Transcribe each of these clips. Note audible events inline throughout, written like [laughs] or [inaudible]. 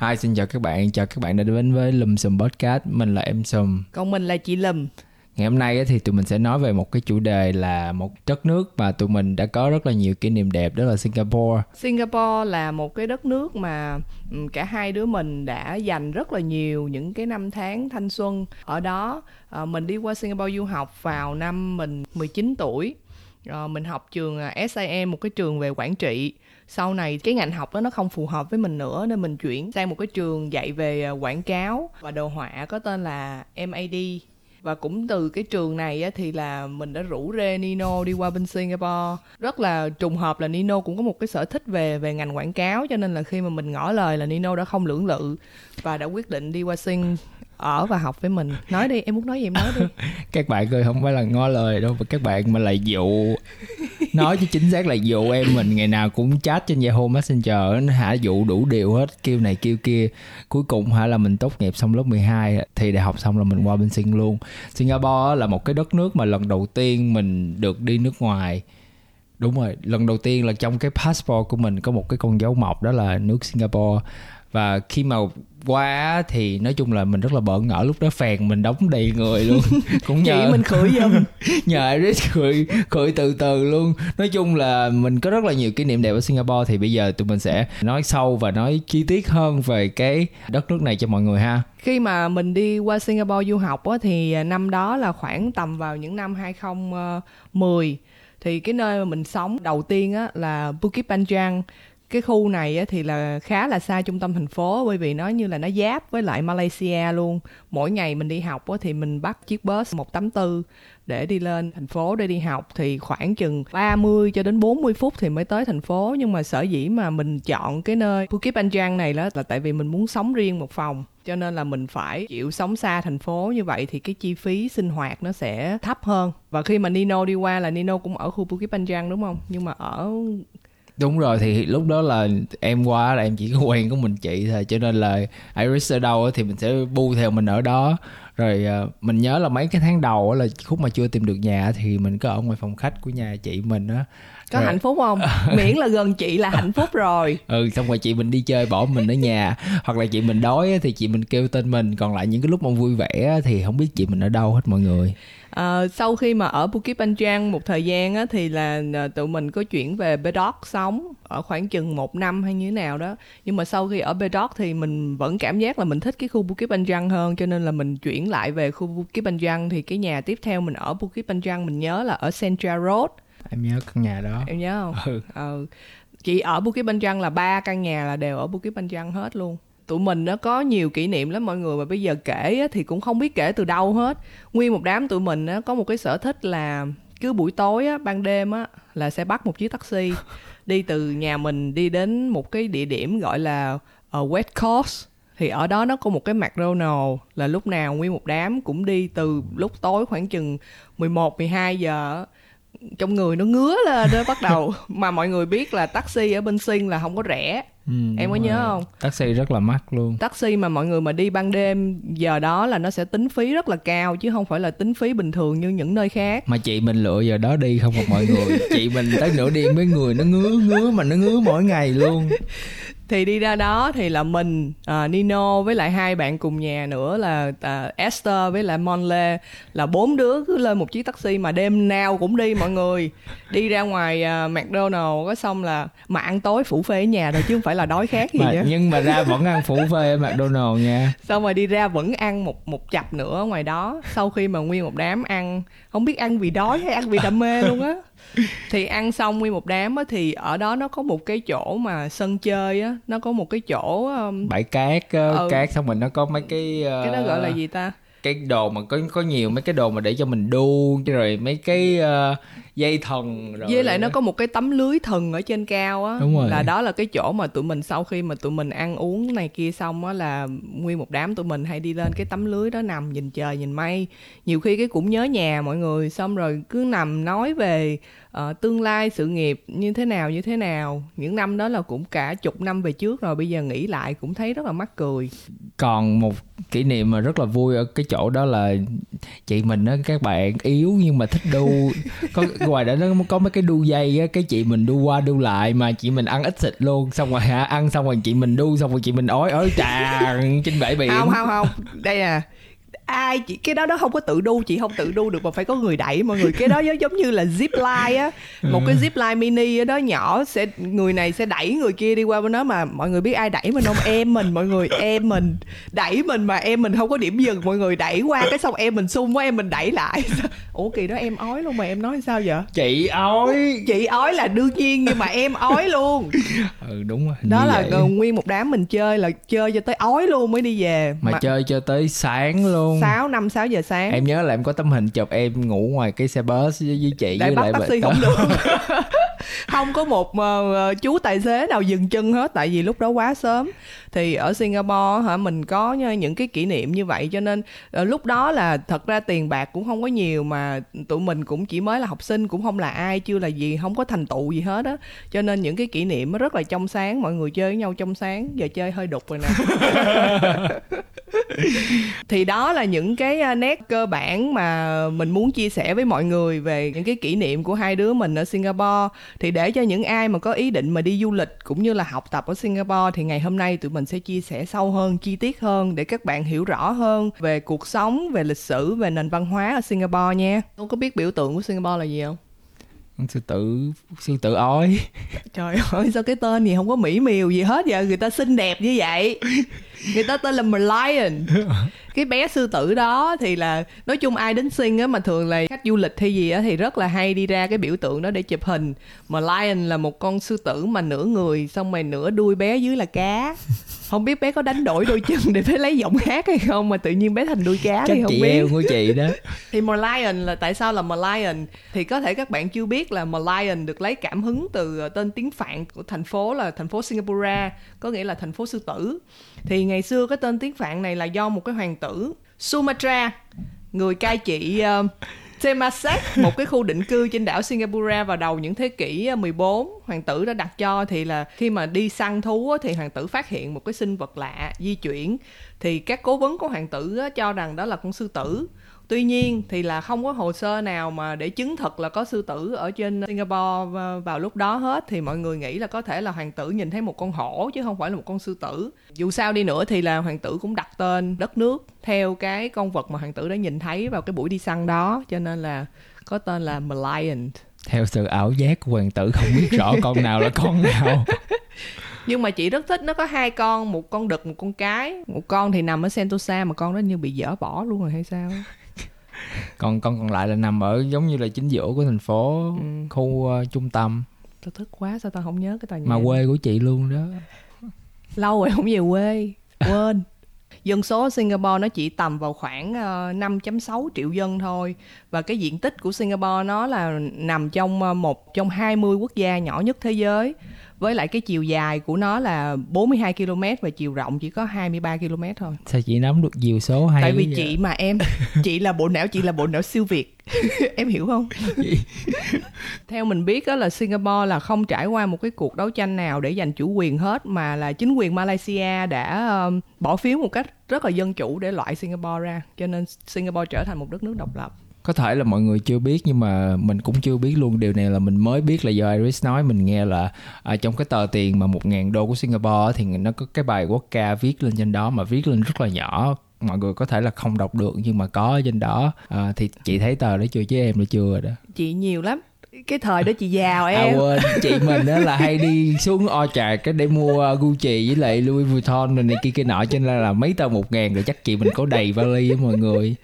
Hi, xin chào các bạn, chào các bạn đã đến với Lùm Xùm Podcast, mình là em Sùm. Còn mình là chị Lùm. Ngày hôm nay thì tụi mình sẽ nói về một cái chủ đề là một đất nước mà tụi mình đã có rất là nhiều kỷ niệm đẹp, đó là Singapore. Singapore là một cái đất nước mà cả hai đứa mình đã dành rất là nhiều những cái năm tháng thanh xuân ở đó. À, mình đi qua Singapore du học vào năm mình 19 tuổi. À, mình học trường à, SIM, một cái trường về quản trị sau này cái ngành học đó nó không phù hợp với mình nữa nên mình chuyển sang một cái trường dạy về à, quảng cáo và đồ họa có tên là MAD và cũng từ cái trường này á, thì là mình đã rủ rê Nino đi qua bên Singapore. Rất là trùng hợp là Nino cũng có một cái sở thích về về ngành quảng cáo cho nên là khi mà mình ngỏ lời là Nino đã không lưỡng lự và đã quyết định đi qua Sing ở và học với mình. Nói đi em muốn nói gì em nói đi. [laughs] Các bạn ơi không phải là ngó lời đâu mà các bạn mà lại dụ nói chứ chính xác là dụ em mình ngày nào cũng chat trên Yahoo Messenger, nó hả dụ đủ điều hết, kêu này kêu kia. Cuối cùng hả là mình tốt nghiệp xong lớp 12 thì đại học xong là mình qua bên Sing luôn. Singapore là một cái đất nước mà lần đầu tiên mình được đi nước ngoài. Đúng rồi, lần đầu tiên là trong cái passport của mình có một cái con dấu mộc đó là nước Singapore và khi mà qua thì nói chung là mình rất là bỡ ngỡ lúc đó phèn mình đóng đầy người luôn. [laughs] [laughs] Cũng nhờ mình khởi giùm. [laughs] Nhờ Iris khởi khởi từ từ luôn. Nói chung là mình có rất là nhiều kỷ niệm đẹp ở Singapore thì bây giờ tụi mình sẽ nói sâu và nói chi tiết hơn về cái đất nước này cho mọi người ha. Khi mà mình đi qua Singapore du học á, thì năm đó là khoảng tầm vào những năm 2010 thì cái nơi mà mình sống đầu tiên á, là Bukit Panjang cái khu này thì là khá là xa trung tâm thành phố, bởi vì nó như là nó giáp với lại Malaysia luôn. Mỗi ngày mình đi học thì mình bắt chiếc bus 184 để đi lên thành phố để đi học, thì khoảng chừng 30 cho đến 40 phút thì mới tới thành phố. Nhưng mà sở dĩ mà mình chọn cái nơi Bukit Panjang này đó là tại vì mình muốn sống riêng một phòng, cho nên là mình phải chịu sống xa thành phố như vậy thì cái chi phí sinh hoạt nó sẽ thấp hơn. Và khi mà Nino đi qua là Nino cũng ở khu Bukit Panjang, đúng không? Nhưng mà ở đúng rồi, thì lúc đó là em qua là em chỉ có [laughs] quen của mình chị thôi, cho nên là Iris ở đâu thì mình sẽ bu theo mình ở đó. Rồi à, mình nhớ là mấy cái tháng đầu là khúc mà chưa tìm được nhà thì mình có ở ngoài phòng khách của nhà chị mình á có rồi. hạnh phúc không? [laughs] Miễn là gần chị là hạnh phúc rồi. Ừ xong rồi chị mình đi chơi bỏ mình ở nhà. Hoặc là chị mình đói thì chị mình kêu tên mình. Còn lại những cái lúc mà vui vẻ thì không biết chị mình ở đâu hết mọi người. À, sau khi mà ở Bukit Panjang một thời gian á, thì là ờ, tụi mình có chuyển về Bedok sống ở khoảng chừng một năm hay như thế nào đó. Nhưng mà sau khi ở Bedok thì mình vẫn cảm giác là mình thích cái khu Bukit Panjang hơn. Cho nên là mình chuyển lại về khu Bukit Panjang. Thì cái nhà tiếp theo mình ở Bukit Panjang mình nhớ là ở Central Road em nhớ căn nhà đó. Em nhớ không? Ừ. ừ. chị ở Bukit Panjang là ba căn nhà là đều ở Bukit Panjang hết luôn. Tụi mình nó có nhiều kỷ niệm lắm mọi người mà bây giờ kể thì cũng không biết kể từ đâu hết. Nguyên một đám tụi mình có một cái sở thích là cứ buổi tối á, ban đêm á là sẽ bắt một chiếc taxi [laughs] đi từ nhà mình đi đến một cái địa điểm gọi là uh, West Coast. Thì ở đó nó có một cái McDonald là lúc nào nguyên một đám cũng đi từ lúc tối khoảng chừng 11 12 giờ trong người nó ngứa lên đó bắt đầu. [laughs] Mà mọi người biết là taxi ở bên Sinh là không có rẻ. Ừ, em có nhớ rồi. không? Taxi rất là mắc luôn. Taxi mà mọi người mà đi ban đêm giờ đó là nó sẽ tính phí rất là cao chứ không phải là tính phí bình thường như những nơi khác. Mà chị mình lựa giờ đó đi không một mọi người. Chị mình tới nửa đêm mấy người nó ngứa ngứa mà nó ngứa mỗi ngày luôn [laughs] thì đi ra đó thì là mình uh, Nino với lại hai bạn cùng nhà nữa là uh, Esther với lại Monle là bốn đứa cứ lên một chiếc taxi mà đêm nào cũng đi mọi người. Đi ra ngoài uh, McDonald có xong là mà ăn tối phủ phê ở nhà rồi chứ không phải là đói khác gì mà, nữa nhưng mà ra vẫn ăn phủ phê ở McDonald nha. Xong rồi đi ra vẫn ăn một một chập nữa ngoài đó. Sau khi mà nguyên một đám ăn không biết ăn vì đói hay ăn vì đam mê luôn á thì ăn xong nguyên một đám á thì ở đó nó có một cái chỗ mà sân chơi á nó có một cái chỗ um... bãi cát uh, ừ. cát xong mình nó có mấy cái uh... cái đó gọi là gì ta cái đồ mà có có nhiều mấy cái đồ mà để cho mình đu rồi mấy cái uh, dây thần rồi với lại nó có một cái tấm lưới thần ở trên cao á. Đúng rồi. là đó là cái chỗ mà tụi mình sau khi mà tụi mình ăn uống này kia xong á là nguyên một đám tụi mình hay đi lên cái tấm lưới đó nằm nhìn trời nhìn mây. Nhiều khi cái cũng nhớ nhà mọi người xong rồi cứ nằm nói về uh, tương lai sự nghiệp như thế nào như thế nào. Những năm đó là cũng cả chục năm về trước rồi bây giờ nghĩ lại cũng thấy rất là mắc cười. Còn một kỷ niệm mà rất là vui ở cái chỗ đó là chị mình á các bạn yếu nhưng mà thích đu. [laughs] Có ngoài đó nó có mấy cái đu dây á, cái chị mình đu qua đu lại mà chị mình ăn ít thịt luôn, xong rồi hả, ăn xong rồi chị mình đu, xong rồi chị mình ói ói tràn [laughs] trên bãi biển. Không không không, đây à ai chị cái đó đó không có tự đu chị không tự đu được mà phải có người đẩy mọi người. Cái đó giống như là zip line á. Một cái zip line mini ở đó nhỏ sẽ người này sẽ đẩy người kia đi qua bên đó mà mọi người biết ai đẩy mình không? Em mình mọi người em mình. Đẩy mình mà em mình không có điểm dừng mọi người đẩy qua cái xong em mình sung quá em mình đẩy lại. [laughs] Ủa kỳ đó em ói luôn mà em nói sao vậy? Chị ói. Chị ói là đương nhiên nhưng mà em ói luôn. Ừ đúng rồi đó là vậy. nguyên một đám mình chơi là chơi cho tới ói luôn mới đi về. Mà, chơi cho tới sáng luôn 6 5 6 giờ sáng. Em nhớ là em có tấm hình chụp em ngủ ngoài cái xe bus với, với chị để với bắt lại taxi không được. [laughs] [laughs] Không có một ờ, chú tài xế nào dừng chân hết tại vì lúc đó quá sớm. Thì ở Singapore hả mình có những cái kỷ niệm như vậy cho nên ờ, lúc đó là thật ra tiền bạc cũng không có nhiều mà tụi mình cũng chỉ mới là học sinh cũng không là ai chưa là gì không có thành tựu gì hết á. Cho nên những cái kỷ niệm nó rất là trong sáng mọi người chơi với nhau trong sáng. Giờ chơi hơi đục rồi nè [laughs] [laughs] thì đó là những cái nét cơ bản mà mình muốn chia sẻ với mọi người về những cái kỷ niệm của hai đứa mình ở Singapore. Thì để cho những ai mà có ý định mà đi du lịch cũng như là học tập ở Singapore thì ngày hôm nay tụi mình sẽ chia sẻ sâu hơn, chi tiết hơn để các bạn hiểu rõ hơn về cuộc sống, về lịch sử, về nền văn hóa ở Singapore nha. Không có biết biểu tượng của Singapore là gì không? Con sư tử sư tử ói. [laughs] Trời ơi, sao cái tên gì không có mỹ miều gì hết vậy? Người ta xinh đẹp như vậy. Người ta tên là Lion Cái bé sư tử đó thì là, Nói chung ai đến sinh á, mà thường là khách du lịch hay gì á, Thì rất là hay đi ra cái biểu tượng đó để chụp hình. Mà lion là một con sư tử mà nửa người, Xong rồi nửa đuôi bé dưới là cá. Không biết bé có đánh đổi đôi chân để bé lấy giọng hát hay không Mà tự nhiên bé thành đuôi cá chắc thì không chị biết. eo của chị đó. Thì Merlion là tại sao là Merlion? Thì có thể các bạn chưa biết là Merlion được lấy cảm hứng từ ờ, tên tiếng Phạn của thành phố là thành phố Singapore có nghĩa là thành phố sư tử. Thì ngày xưa cái tên tiếng Phạn này là do một cái hoàng tử Sumatra người cai trị uh, Temasek, một cái khu định cư trên đảo Singapore vào đầu những thế kỷ à, 14 hoàng tử đã đặt cho thì là khi mà đi săn thú thì hoàng tử phát hiện một cái sinh vật lạ di chuyển. Thì các cố vấn của hoàng tử cho rằng đó là con sư tử. Tuy nhiên thì là không có hồ sơ nào mà để chứng thực là có sư tử ở trên Singapore vào- vào lúc đó hết thì mọi người nghĩ là có thể là hoàng tử nhìn thấy một con hổ chứ không phải là một con sư tử. Dù sao đi nữa thì là hoàng tử cũng đặt tên đất nước theo cái con vật mà hoàng tử đã nhìn thấy vào cái buổi đi săn đó cho nên là có tên là Merlion. theo sự ảo giác của hoàng tử không biết rõ con nào là con nào [laughs] Nhưng mà chị rất thích nó có hai con, một con đực, một con cái. Một con thì nằm ở Sentosa mà con đó như bị dỡ bỏ luôn rồi hay sao? Còn con còn lại là nằm ở giống như là chính giữa của thành phố Ừ. khu ờ, trung tâm. Tao thích quá sao tao không nhớ cái tòa nhà. mà quê của chị luôn đó. Lâu rồi không về quê. Quên. Dân số Singapore nó chỉ tầm vào khoảng ờ, 5.6 triệu dân thôi. Và cái diện tích của Singapore nó là nằm trong ờ, một trong 20 quốc gia nhỏ nhất thế giới với lại cái chiều dài của nó là 42 km và chiều rộng chỉ có 23 km thôi. sao chị nắm được nhiều số hay Tại vì vậy? chị mà em, [laughs] chị là bộ não, chị là bộ não siêu việt. [laughs] em hiểu không? [laughs] Theo mình biết đó là Singapore là không trải qua một cái cuộc đấu tranh nào để giành chủ quyền hết mà là chính quyền Malaysia đã um, bỏ phiếu một cách rất là dân chủ để loại Singapore ra. Cho nên Singapore trở thành một đất nước độc lập. Có thể là mọi người chưa biết nhưng mà mình cũng chưa biết luôn. Điều này là mình mới biết là do Iris nói. Mình nghe là à, trong cái tờ tiền mà một ngàn đô của Singapore thì nó có cái bài quốc ca viết lên trên đó mà viết lên rất là nhỏ. Mọi người có thể là không đọc được nhưng mà có ở trên đó. À, thì chị thấy tờ đó chưa? Chứ em là chưa rồi đó. Chị nhiều lắm. Cái thời đó chị giàu à em. quên. Chị mình đó là hay đi xuống Orchard cái để mua Gucci với lại Louis Vuitton rồi này kia kia nọ. Cho nên là mấy tờ một ngàn rồi chắc chị mình có đầy vali với mọi người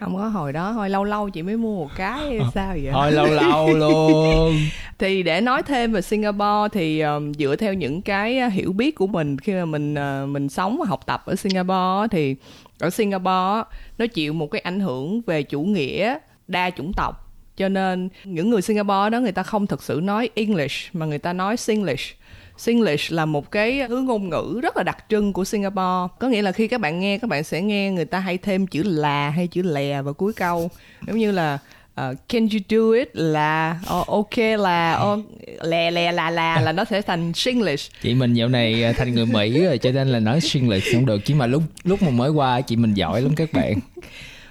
Không có hồi đó thôi lâu lâu chị mới mua một cái sao vậy? thôi lâu lâu [laughs] luôn. Thì để nói thêm về Singapore thì um, dựa theo những cái uh, hiểu biết của mình khi mà mình uh, mình sống và học tập ở Singapore thì ở Singapore nó chịu một cái ảnh hưởng về chủ nghĩa đa chủng tộc. Cho nên những người Singapore đó người ta không thực sự nói English mà người ta nói Singlish Singlish là một cái thứ ngôn ngữ rất là đặc trưng của Singapore. Có nghĩa là khi các bạn nghe các bạn sẽ nghe người ta hay thêm chữ là hay chữ lè vào cuối câu. Giống như là uh, can you do it? là oh, ok là oh, lè lè là là là nó sẽ thành Singlish. Chị mình dạo này thành người Mỹ rồi cho nên là nói Singlish không được. Chứ mà lúc lúc mà mới qua chị mình giỏi lắm các bạn. [laughs]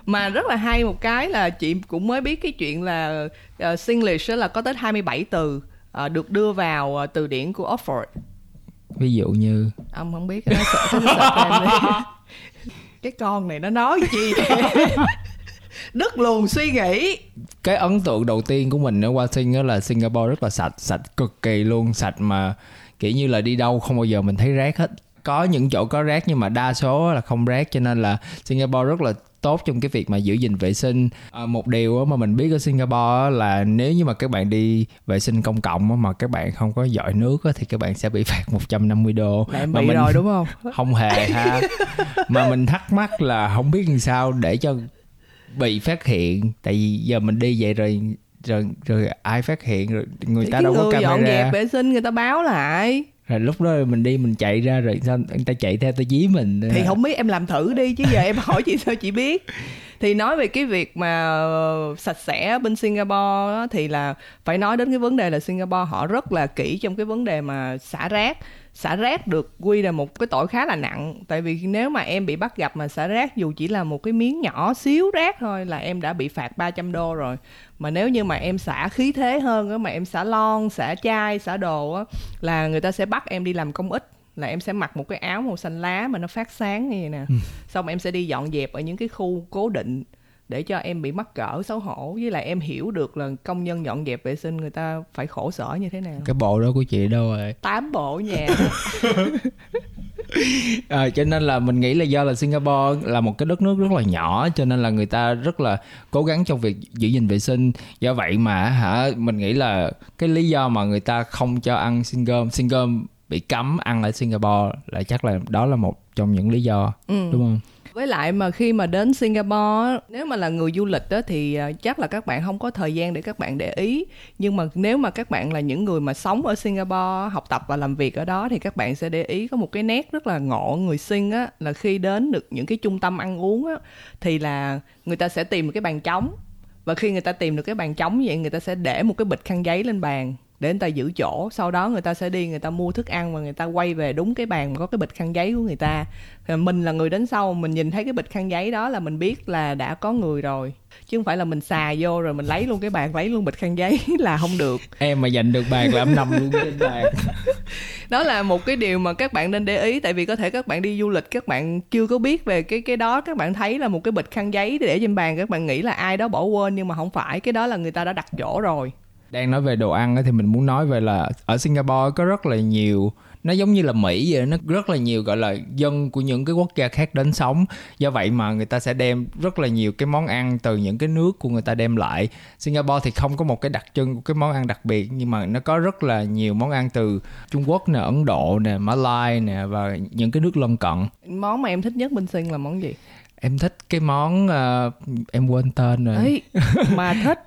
Mà rất là hay một cái là chị cũng mới biết cái chuyện là uh, Singlish là có tới 27 từ uh, được đưa vào uh, từ điển của Oxford. Ví dụ như? Ông không biết cái sợ, cái, sợ [laughs] cái con này nó nói gì [laughs] đứt luồng suy nghĩ. Cái ấn tượng đầu tiên của mình ở qua sinh đó là Singapore rất là sạch sạch cực kỳ luôn sạch mà kiểu như là đi đâu không bao giờ mình thấy rác hết có những chỗ có rác nhưng mà đa số là không rác cho nên là Singapore rất là tốt trong cái việc mà giữ gìn vệ sinh. À, một điều mà mình biết ở Singapore là nếu như mà các bạn đi vệ sinh công cộng mà các bạn không có dọi nước thì các bạn sẽ bị [laughs] phạt 150 đô. Lại mà bị mình rồi đúng không? [laughs] Không hề ha. Mà mình thắc mắc là không biết làm sao để cho bị phát hiện tại vì giờ mình đi vậy rồi rồi rồi ai phát hiện rồi người Thì ta đâu có người dọn camera dẹp vệ sinh người ta báo lại rồi lúc đó mình đi mình chạy ra rồi sao người ta chạy theo tới dí mình. Thì không biết em làm thử đi chứ giờ em hỏi chị sao chị biết [laughs] thì nói về cái việc mà ờ, sạch sẽ bên Singapore đó, thì là phải nói đến cái vấn đề là Singapore họ rất là kỹ trong cái vấn đề mà xả rác. Xả rác được quy là một cái tội khá là nặng. Tại vì nếu mà em bị bắt gặp mà xả rác dù chỉ là một cái miếng nhỏ xíu rác thôi là em đã bị phạt 300 đô rồi. Mà nếu như mà em xả khí thế hơn á mà em xả lon xả chai xả đồ á là người ta sẽ bắt em đi làm công ích là em sẽ mặc một cái áo màu xanh lá mà nó phát sáng như vậy nè. Ừ. xong em sẽ đi dọn dẹp ở những cái khu cố định để cho em bị mắc cỡ xấu hổ. Với lại em hiểu được là công nhân dọn dẹp vệ sinh người ta phải khổ sở như thế nào. Cái bộ đó của chị đâu rồi? Tám bộ nhà. À, [laughs] cho nên là mình nghĩ là do là Singapore là một cái đất nước rất là nhỏ cho nên là người ta rất là cố gắng trong việc giữ gìn vệ sinh. Do vậy mà hả mình nghĩ là cái lý do mà người ta không cho ăn xin gôm bị cấm ăn ở Singapore là chắc là đó là một trong những lý do ừ. đúng không? Với lại mà khi mà đến Singapore nếu mà là người du lịch đó thì à, chắc là các bạn không có thời gian để các bạn để ý. Nhưng mà nếu mà các bạn là những người mà sống ở Singapore học tập và làm việc ở đó thì các bạn sẽ để ý có một cái nét rất là ngộ người Sing á là khi đến được những cái trung tâm ăn uống á thì là người ta sẽ tìm một cái bàn trống. Và khi người ta tìm được cái bàn trống vậy người ta sẽ để một cái bịch khăn giấy lên bàn để người ta giữ chỗ. Sau đó người ta sẽ đi người ta mua thức ăn và người ta quay về đúng cái bàn có cái bịch khăn giấy của người ta. Thì mình là người đến sau mình nhìn thấy cái bịch khăn giấy đó là mình biết là đã có người rồi. Chứ không phải là mình xà vô rồi mình lấy luôn cái bàn lấy luôn bịch khăn giấy [laughs] là không được. Em mà giành được bàn là em nằm luôn trên bàn. [laughs] Đó là một cái điều mà các bạn nên để ý tại vì có thể các bạn đi du lịch các bạn chưa có biết về cái cái đó các bạn thấy là một cái bịch khăn giấy để trên bàn các bạn nghĩ là ai đó bỏ quên nhưng mà không phải cái đó là người ta đã đặt chỗ rồi đang nói về đồ ăn thì mình muốn nói về là ở Singapore có rất là nhiều, nó giống như là Mỹ vậy, nó rất là nhiều, gọi là, dân của những cái quốc gia khác đến sống. Do vậy mà người ta sẽ đem rất là nhiều cái món ăn từ những cái nước của người ta đem lại. Singapore thì không có một cái đặc trưng của cái món ăn đặc biệt, nhưng mà nó có rất là nhiều món ăn từ Trung Quốc nè, Ấn Độ nè, Malai nè và những cái nước lân cận. Món mà em thích nhất bên Sing là món gì? Em thích cái món ờ, em quên tên rồi. Ấy [laughs] mà thích.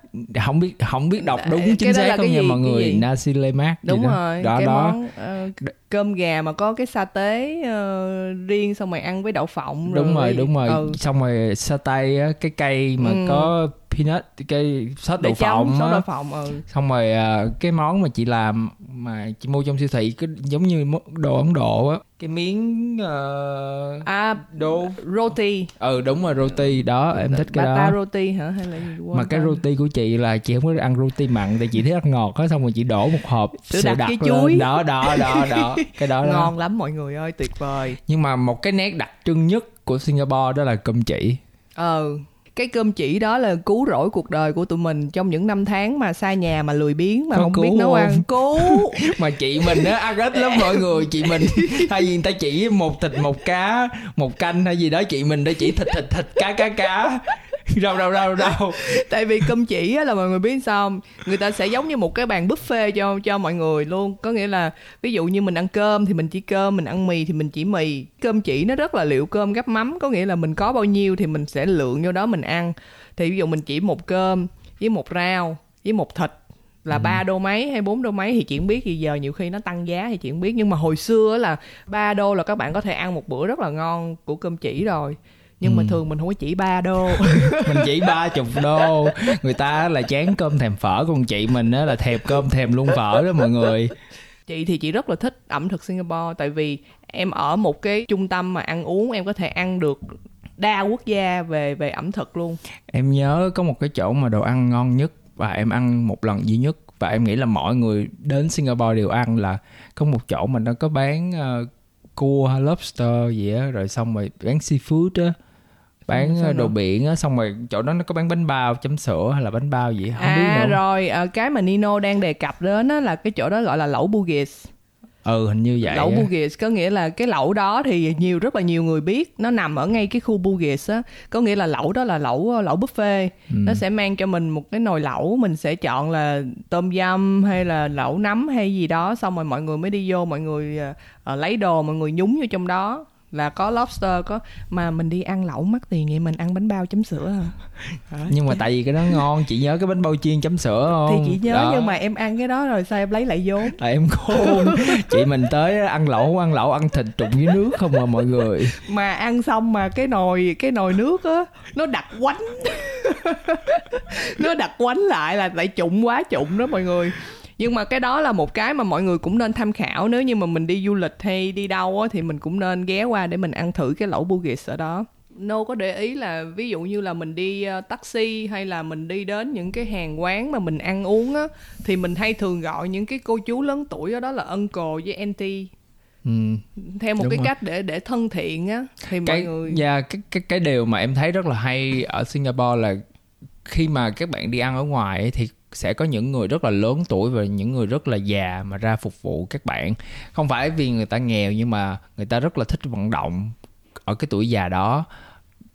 Không biết không biết đọc đúng Cái chính xác không nha mọi người. nasi lemak đúng đó. rồi đó cái đó. món ờ, cơm gà mà có cái sa tế ờ, riêng xong rồi ăn với đậu phộng đúng rồi đúng rồi. Ừ. xong rồi sa tay á cái cây mà Ừ. có peanut cái sốt đậu phộng sốt đậu phộng ừ. xong rồi à, cái món mà chị làm mà chị mua trong siêu thị cái giống như đồ ấn độ á. Cái miếng uh, à đô roti. Ừ đúng rồi roti đó em thích cái bata đó. roti hả? Hay là gì mà cái roti của chị là chị không có ăn roti mặn tại chị thích ăn ngọt á xong rồi chị đổ một hộp Sữa đặc đặc với lên. chuối. đó đó đó đó cái đó đó. Ngon lắm mọi người ơi tuyệt vời. Nhưng mà một cái nét đặc trưng nhất của Singapore đó là cơm chỉ. Ờ cái cơm chỉ đó là cứu rỗi cuộc đời của tụi mình trong những năm tháng mà xa nhà mà lười biếng mà Có không biết nấu ăn. Cứu. [laughs] Mà chị mình á ăn ít lắm mọi người chị mình thay vì người ta chỉ một thịt một cá một canh hay gì đó chị mình đã chỉ thịt thịt thịt cá cá cá [laughs] rau rau rau rau. [laughs] Tại vì cơm chỉ á, là mọi người biết sao không? người ta sẽ giống như một cái bàn buffet cho cho mọi người luôn. Có nghĩa là ví dụ như mình ăn cơm thì mình chỉ cơm mình ăn mì thì mình chỉ mì. Cơm chỉ nó rất là liệu cơm gắp mắm có nghĩa là mình có bao nhiêu thì mình sẽ lượng vô đó mình ăn. Thì ví dụ mình chỉ một cơm với một rau với một thịt là ba đô mấy hay bốn đô mấy thì không biết. Thì giờ nhiều khi nó tăng giá thì không biết. Nhưng mà hồi xưa á là ba đô là các bạn có thể ăn một bữa rất là ngon của cơm chỉ rồi nhưng mà Ừ. thường mình không có chỉ ba đô. [laughs] Mình chỉ ba chục đô. [laughs] Người ta là chán cơm thèm phở còn chị mình á là thèm cơm thèm luôn phở đó mọi người. Chị thì chị rất là thích ẩm thực Singapore tại vì em ở một cái trung tâm mà ăn uống em có thể ăn được đa quốc gia về về ẩm thực luôn. Em nhớ có một cái chỗ mà đồ ăn ngon nhất và em ăn một lần duy nhất. Và em nghĩ là mọi người đến Singapore đều ăn là có một chỗ mà nó có bán ờ, cua hay lobster gì á rồi xong rồi bán seafood á bán sao ờ, đồ nữa? biển á xong rồi chỗ đó nó có bán bánh bao chấm sữa hay là bánh bao gì không biết à nữa rồi ờ, cái mà Nino đang đề cập đến á là cái chỗ đó gọi là lẩu Bugis ừ hình như vậy lẩu. Bugis có nghĩa là cái lẩu đó thì nhiều rất là nhiều người biết nó nằm ở ngay cái khu Bugis á có nghĩa là lẩu đó là lẩu lẩu buffet Ừ. nó sẽ mang cho mình một cái nồi lẩu mình sẽ chọn là tôm dâm hay là lẩu nấm hay gì đó xong rồi mọi người mới đi vô mọi người ờ, ờ, lấy đồ mọi người nhúng vô trong đó là có lobster có mà mình đi ăn lẩu mắc tiền vậy mình ăn bánh bao chấm sữa à. Hả? nhưng mà tại vì cái đó ngon chị nhớ cái bánh bao chiên chấm sữa không? thì chị nhớ Đó. nhưng mà em ăn cái đó rồi sao em lấy lại vốn? Tại em khôn. Chị mình tới ăn lẩu ăn lẩu ăn thịt trụng với nước không à mọi người. Mà ăn xong mà cái nồi cái nồi nước á nó đặt quánh. [laughs] Nó đặt quánh lại là lại trụng quá trụng đó mọi người nhưng mà cái đó là một cái mà mọi người cũng nên tham khảo nếu như mà mình đi du lịch hay đi đâu á thì mình cũng nên ghé qua để mình ăn thử cái lẩu Bugis ở đó Nô có để ý là ví dụ như là mình đi ờ, taxi hay là mình đi đến những cái hàng quán mà mình ăn uống á thì mình hay thường gọi những cái cô chú lớn tuổi đó, đó là uncle với auntie ừ. theo một Đúng cái rồi. cách để để thân thiện á thì mọi cái người dạ, cái cái cái điều mà em thấy rất là hay ở Singapore là khi mà các bạn đi ăn ở ngoài ấy, thì sẽ có những người rất là lớn tuổi và những người rất là già mà ra phục vụ các bạn. Không phải vì người ta nghèo nhưng mà người ta rất là thích vận động ở cái tuổi già đó.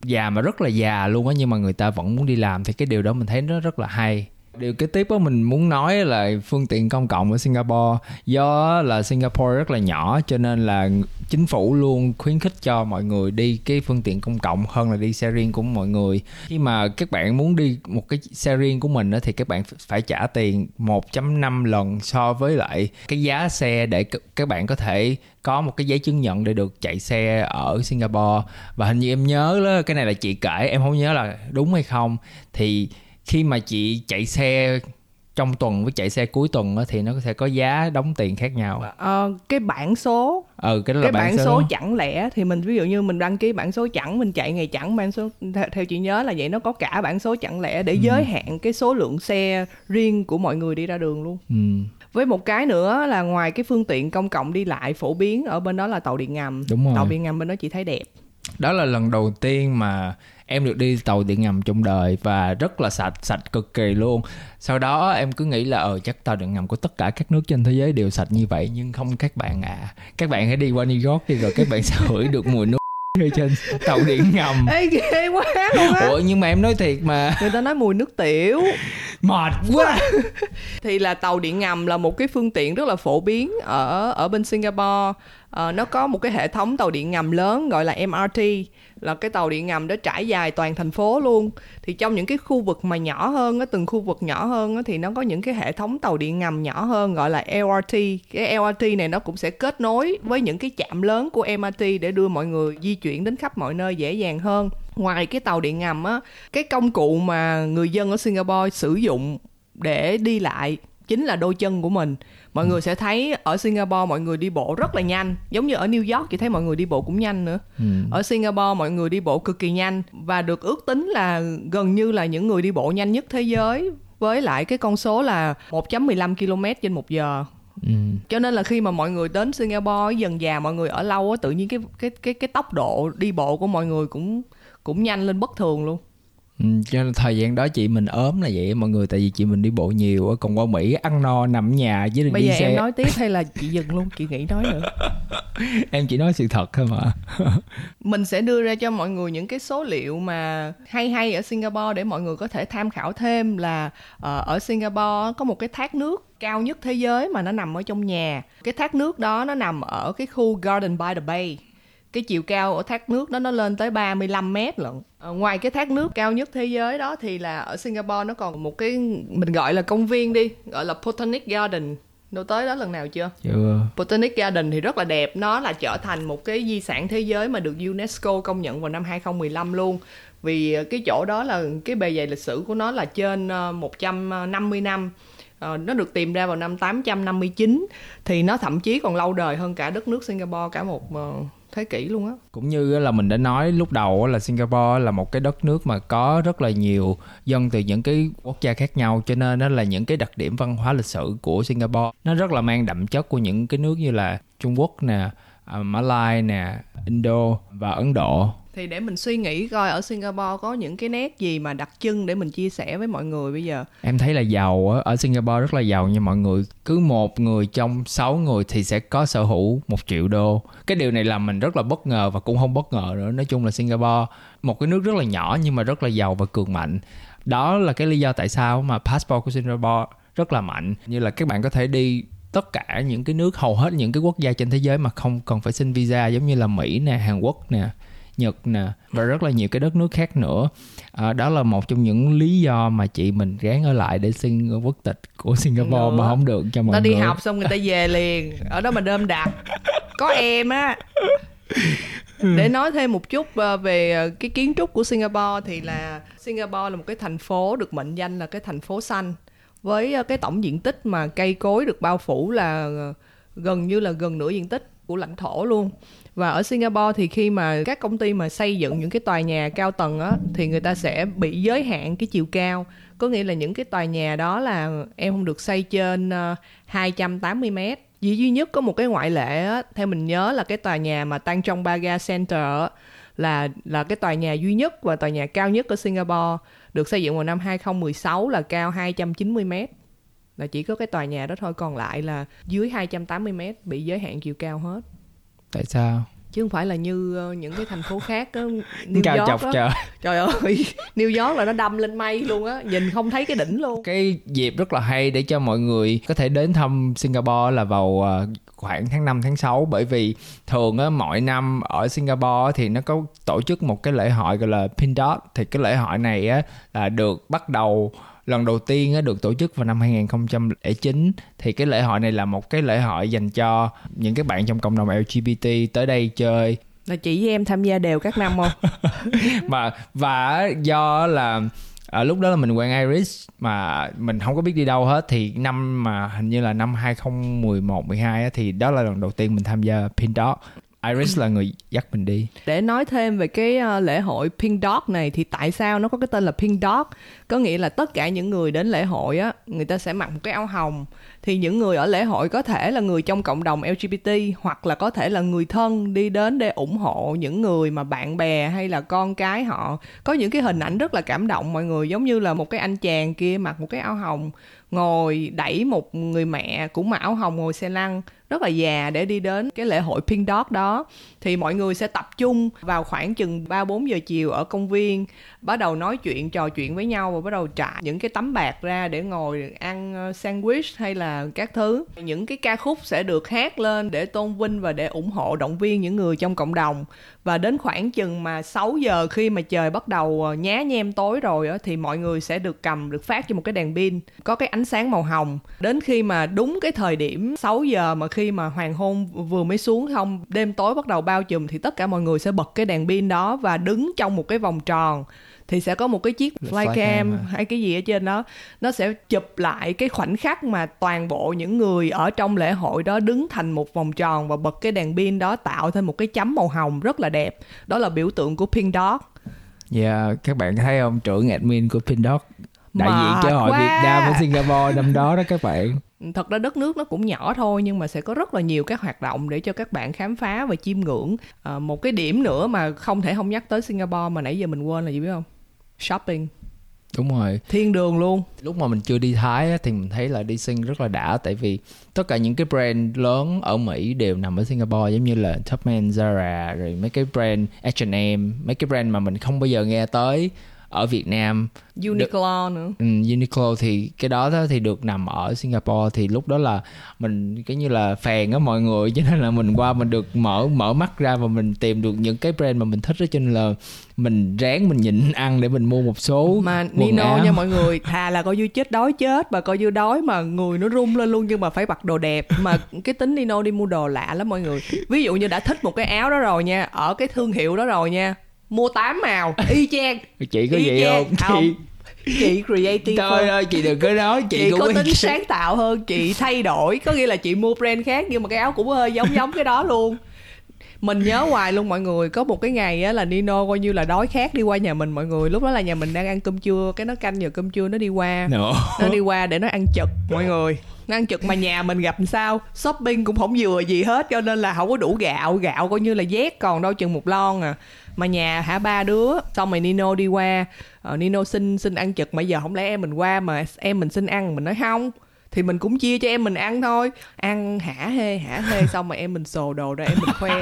Già mà rất là già luôn á nhưng mà người ta vẫn muốn đi làm thì cái điều đó mình thấy nó rất là hay điều kế tiếp á mình muốn nói là phương tiện công cộng ở Singapore. Do là Singapore rất là nhỏ cho nên là chính phủ luôn khuyến khích cho mọi người đi cái phương tiện công cộng hơn là đi xe riêng của mọi người. Khi mà các bạn muốn đi một cái xe riêng của mình á, thì các bạn phải trả tiền 1.5 lần so với lại cái giá xe để các bạn có thể có một cái giấy chứng nhận để được chạy xe ở Singapore. Và hình như em nhớ đó, cái này là chị kể em không nhớ là đúng hay không. Thì khi mà chị chạy xe trong tuần với chạy xe cuối tuần á, thì nó sẽ có giá đóng tiền khác nhau. Ờ, cái bản số. Ừ cái đó là cái bản, bản số. chẳng lẻ thì mình ví dụ như mình đăng ký bản số chẳng mình chạy ngày chẳng bản số theo, theo chị nhớ là vậy nó có cả bản số chẳng lẻ để giới hạn cái số lượng xe riêng của mọi người đi ra đường luôn? Ừ, với một cái nữa là ngoài cái phương tiện công cộng đi lại phổ biến ở bên đó là tàu điện ngầm. Đúng rồi. tàu điện ngầm bên đó chị thấy đẹp. Đó là lần đầu tiên mà em được đi tàu điện ngầm trong đời và rất là sạch sạch cực kỳ luôn. Sau đó em cứ nghĩ là ờ chắc tàu điện ngầm của tất cả các nước trên thế giới đều sạch như vậy nhưng không các bạn à các bạn hãy đi qua New York đi rồi các bạn sẽ hửi được mùi nước [laughs] trên tàu điện ngầm. Ê ghê quá luôn á? Ủa nhưng mà em nói thiệt mà. Người ta nói mùi nước tiểu. Mệt quá. [laughs] Thì là tàu điện ngầm là một cái phương tiện rất là phổ biến ở ở bên Singapore uh, nó có một cái hệ thống tàu điện ngầm lớn gọi là MRT là cái tàu điện ngầm đó trải dài toàn thành phố luôn. Thì trong những cái khu vực mà nhỏ hơn á từng khu vực nhỏ hơn á thì nó có những cái hệ thống tàu điện ngầm nhỏ hơn gọi là LRT cái LRT này nó cũng sẽ kết nối với những cái trạm lớn của MRT để đưa mọi người di chuyển đến khắp mọi nơi dễ dàng hơn. Ngoài cái tàu điện ngầm á cái công cụ mà người dân ở Singapore sử dụng để đi lại chính là đôi chân của mình mọi người sẽ thấy ở Singapore mọi người đi bộ rất là nhanh. Giống như ở New York chị thấy mọi người đi bộ cũng nhanh nữa. Ừ. ở Singapore mọi người đi bộ cực kỳ nhanh và được ước tính là gần như là những người đi bộ nhanh nhất thế giới với lại cái con số là 1.15 km trên một giờ. Ừ. cho nên là khi mà mọi người đến Singapore dần già mọi người ở lâu á tự nhiên cái cái cái cái tốc độ đi bộ của mọi người cũng cũng nhanh lên bất thường luôn. Ừ, cho nên thời gian đó chị mình ốm là vậy mọi người tại vì chị mình đi bộ nhiều á, còn qua Mỹ ăn no nằm nhà với bây đi giờ xe. em nói tiếp hay là chị dừng luôn chị nghĩ nói nữa [laughs] em chỉ nói sự thật thôi mà. [laughs] Mình sẽ đưa ra cho mọi người những cái số liệu mà hay hay ở Singapore để mọi người có thể tham khảo thêm là ờ, ở Singapore có một cái thác nước cao nhất thế giới mà nó nằm ở trong nhà. Cái thác nước đó nó nằm ở cái khu Garden by the Bay cái chiều cao ở thác nước đó nó lên tới 35 mét lận Ờ, ngoài cái thác nước cao nhất thế giới đó thì là ở Singapore nó còn một cái mình gọi là công viên đi gọi là Botanic Garden Đâu tới đó lần nào chưa? chưa Botanic Garden thì rất là đẹp, nó là trở thành một cái di sản thế giới mà được UNESCO công nhận vào năm 2015 luôn. Vì cái chỗ đó là cái bề dày lịch sử của nó là trên ờ, 150 năm. Ờ, nó được tìm ra vào năm 859 thì nó thậm chí còn lâu đời hơn cả đất nước Singapore cả một ờ, thế kỷ luôn á. cũng như là mình đã nói lúc đầu là Singapore là một cái đất nước mà có rất là nhiều dân từ những cái quốc gia khác nhau, cho nên nó là những cái đặc điểm văn hóa lịch sử của Singapore nó rất là mang đậm chất của những cái nước như là Trung Quốc nè à, Malai nè Indo và Ấn Độ. Thì để mình suy nghĩ coi ở Singapore có những cái nét gì mà đặc trưng để mình chia sẻ với mọi người bây giờ. em thấy là giàu á, ở Singapore rất là giàu nha mọi người cứ một người trong sáu người thì sẽ có sở hữu một triệu đô. Cái điều này làm mình rất là bất ngờ và cũng không bất ngờ nữa. Nói chung là Singapore một cái nước rất là nhỏ nhưng mà rất là giàu và cường mạnh. Đó là cái lý do tại sao mà passport của Singapore rất là mạnh. Như là các bạn có thể đi tất cả những cái nước hầu hết những cái quốc gia trên thế giới mà không cần phải xin visa giống như là Mỹ nè Hàn Quốc nè Nhật nè và rất là nhiều cái đất nước khác nữa à, đó là một trong những lý do mà chị mình gán ở lại để xin quốc tịch của Singapore Nữa. mà không được cho mọi người đi học xong người ta về liền, ở đó mà đơm đặt. Có em á. Để nói thêm một chút ờ, về ờ, cái kiến trúc của Singapore thì là Singapore là một cái thành phố được mệnh danh là cái thành phố xanh với ờ, cái tổng diện tích mà cây cối được bao phủ là ờ, gần như là gần nửa diện tích của lãnh thổ luôn. Và ở Singapore thì khi mà các công ty mà xây dựng những cái tòa nhà cao tầng á thì người ta sẽ bị giới hạn cái chiều cao. Có nghĩa là những cái tòa nhà đó là em không được xây trên ờ, 280 mét. Chỉ duy nhất có một cái ngoại lệ á, theo mình nhớ là cái tòa nhà mà Tanjong Baga Center á, là là cái tòa nhà duy nhất và tòa nhà cao nhất ở Singapore được xây dựng vào năm 2016 là cao 290 mét. Là chỉ có cái tòa nhà đó thôi còn lại là dưới 280 mét bị giới hạn chiều cao hết. tại sao Chứ không phải là như ờ, những cái thành phố khác đó, [laughs] New cao York chọc đó. trời Trời ơi, [laughs] New York là nó đâm lên mây luôn á, nhìn không thấy cái đỉnh luôn. cái dịp rất là hay để cho mọi người có thể đến thăm Singapore là vào à, khoảng tháng 5 tháng 6 bởi vì thường á mọi năm ở Singapore thì nó có tổ chức một cái lễ hội gọi là Pindot. Thì cái lễ hội này á là được bắt đầu lần đầu tiên á được tổ chức vào năm 2009 thì cái lễ hội này là một cái lễ hội dành cho những cái bạn trong cộng đồng LGBT tới đây chơi. Là chị với em tham gia đều các năm không? [laughs] mà và do là ở lúc đó là mình quen Iris mà mình không có biết đi đâu hết. Thì năm mà hình như là năm 2011 12 á, thì đó là lần đầu tiên mình tham gia pin đó Iris là người dắt mình đi. Để nói thêm về cái ờ, lễ hội Pink Dot này thì tại sao nó có cái tên là Pink Dot? Có nghĩa là tất cả những người đến lễ hội á, người ta sẽ mặc một cái áo hồng. Thì những người ở lễ hội có thể là người trong cộng đồng LGBT hoặc là có thể là người thân đi đến để ủng hộ những người mà bạn bè hay là con cái họ. Có những cái hình ảnh rất là cảm động mọi người giống như là một cái anh chàng kia mặc một cái áo hồng ngồi đẩy một người mẹ cũng mặc áo hồng ngồi xe lăn rất là già để đi đến cái lễ hội Pink Dot đó. Thì mọi người sẽ tập trung vào khoảng chừng 3 4 giờ chiều ở công viên, bắt đầu nói chuyện, trò chuyện với nhau và bắt đầu trải những cái tấm bạc ra để ngồi ăn ờ, sandwich hay là các thứ. Những cái ca khúc sẽ được hát lên để tôn vinh và để ủng hộ động viên những người trong cộng đồng và đến khoảng chừng mà 6 giờ khi mà trời bắt đầu ờ, nhá nhem tối rồi á, thì mọi người sẽ được cầm, được phát cho một cái đèn pin, có cái ánh sáng màu hồng. Đến khi mà đúng cái thời điểm 6 giờ mà khi mà hoàng hôn vừa mới xuống, không, đêm tối bắt đầu bao trùm, thì tất cả mọi người sẽ bật cái đèn pin đó và đứng trong một cái vòng tròn thì sẽ có một cái chiếc flycam hay cái gì ở trên đó nó sẽ chụp lại cái khoảnh khắc mà toàn bộ những người ở trong lễ hội đó đứng thành một vòng tròn và bật cái đèn pin đó tạo thêm một cái chấm màu hồng rất là đẹp đó là biểu tượng của Pink Dot Yeah, các bạn thấy không? Trưởng admin của Pink Dot đại Mệt diện cho hội quá. Việt Nam ở Singapore năm đó đó các bạn. thật ra đất nước nó cũng nhỏ thôi nhưng mà sẽ có rất là nhiều các hoạt động để cho các bạn khám phá và chiêm ngưỡng à, một cái điểm nữa mà không thể không nhắc tới Singapore mà nãy giờ mình quên là gì biết không shopping. Đúng rồi. thiên đường luôn. Lúc mà mình chưa đi Thái á, thì mình thấy là đi Sing rất là đã tại vì tất cả những cái brand lớn ở Mỹ đều nằm ở Singapore giống như là Topman, Zara rồi mấy cái brand H&M mấy cái brand mà mình không bao giờ nghe tới ở Việt Nam. Uniqlo nữa. Ừ, Uniqlo thì cái đó, đó thì được nằm ở Singapore. Thì lúc đó là mình cái như là phèn á mọi người [laughs] cho nên là mình qua mình được mở mở mắt ra và mình tìm được những cái brand mà mình thích đó. Cho nên là mình ráng mình nhịn ăn để mình mua một số mà Nino áo. nha mọi người thà là coi như chết đói chết mà coi như đói mà người nó rung lên luôn nhưng mà phải mặc đồ đẹp. Mà cái tính Nino đi mua đồ lạ lắm mọi người. Ví dụ như đã thích một cái áo đó rồi nha ở cái thương hiệu đó rồi nha mua tám màu. Y chang. [laughs] Chị có y vậy chang. không? Chị chị creative hơn. ơi chị đừng có nói chị, chị cũng có tính chang. [laughs] sáng tạo hơn chị thay đổi. Có nghĩa là chị mua brand khác nhưng mà cái áo cũng hơi giống giống cái đó luôn. Mình nhớ hoài luôn mọi người có một cái ngày á là Nino coi như là đói khát đi qua nhà mình mọi người. Lúc đó là nhà mình đang ăn cơm trưa cái nó canh giờ cơm trưa nó đi qua. Nữa. nó đi qua để nó ăn chực mọi người. Nó ăn chực mà nhà mình gặp sao? Shopping cũng không vừa gì hết cho nên là không có đủ gạo. Gạo coi như là vét còn đâu chừng một lon à mà nhà hả ba đứa xong rồi Nino đi qua. Uh, Nino xin xin ăn chực mà giờ không lẽ em mình qua mà em mình xin ăn? Mình nói không thì mình cũng chia cho em mình ăn thôi. Ăn hả hê hả hê [laughs] xong mà em mình sồ đồ ra em mình khoe.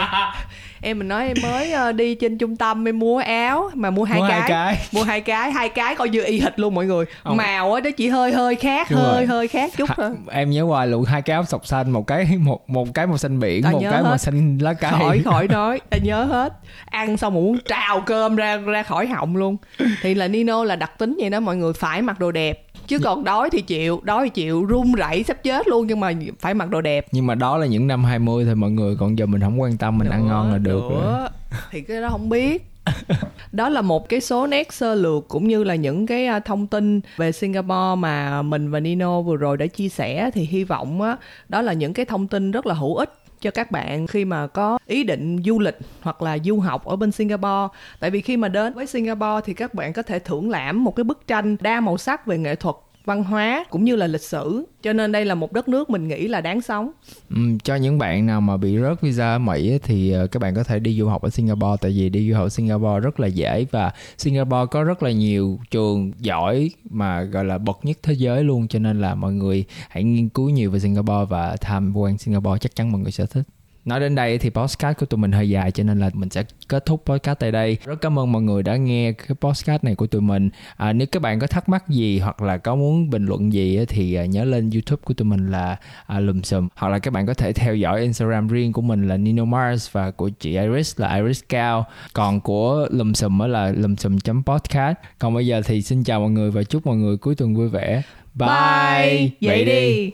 Em mình nói em mới ờ, đi trên trung tâm em mua áo mà mua hai Mua cái hai cái. mua hai cái hai cái coi như y hệt luôn mọi người. Không. màu á nó chỉ hơi hơi khác Đúng hơi rồi. hơi khác chút thôi. em nhớ hoài luôn hai cái áo sọc xanh một cái một một cái màu xanh biển Ta một cái màu hết. xanh lá cây. Khỏi khỏi [laughs] nói ta nhớ hết. Ăn xong mà muốn trào cơm ra ra khỏi họng luôn. Thì là Nino là đặc tính vậy đó mọi người phải mặc đồ đẹp chứ còn đói thì chịu đói thì chịu run rẩy sắp chết luôn nhưng mà phải mặc đồ đẹp. Nhưng mà đó là những năm 20 thôi mọi người còn giờ mình không quan tâm mình ăn Nữa, ngon là được rồi. Nữa. thì cái đó không biết. [laughs] Đó là một cái số nét sơ lược cũng như là những cái à, thông tin về Singapore mà mình và Nino vừa rồi đã chia sẻ. Thì hy vọng á đó là những cái thông tin rất là hữu ích cho các bạn khi mà có ý định du lịch hoặc là du học ở bên Singapore. Tại vì khi mà đến với Singapore thì các bạn có thể thưởng lãm một cái bức tranh đa màu sắc về nghệ thuật văn hóa. Cũng như là lịch sử. Cho nên đây là một đất nước mình nghĩ là đáng sống. Ừm, cho những bạn nào mà bị rớt visa ở Mỹ á, thì ờ, các bạn có thể đi du học ở Singapore. Tại vì đi du học ở Singapore rất là dễ và Singapore có rất là nhiều trường giỏi mà gọi là bậc nhất thế giới luôn. Cho nên là mọi người hãy nghiên cứu nhiều về Singapore và tham quan Singapore. Chắc chắn mọi người sẽ thích. Nói đến đây thì podcast của tụi mình hơi dài cho nên là mình sẽ kết thúc podcast tại đây. Rất cảm ơn mọi người đã nghe cái podcast này của tụi mình. À, nếu các bạn có thắc mắc gì hoặc là có muốn bình luận gì thì à, nhớ lên YouTube của tụi mình là à, lùm xùm. Hoặc là các bạn có thể theo dõi Instagram riêng của mình là Nino Mars và của chị Iris là Iris Cao. Còn của lùm xùm là lùm xùm.podcast. Còn bây giờ thì xin chào mọi người và chúc mọi người cuối tuần vui vẻ. Bye. Bye. Vậy đi.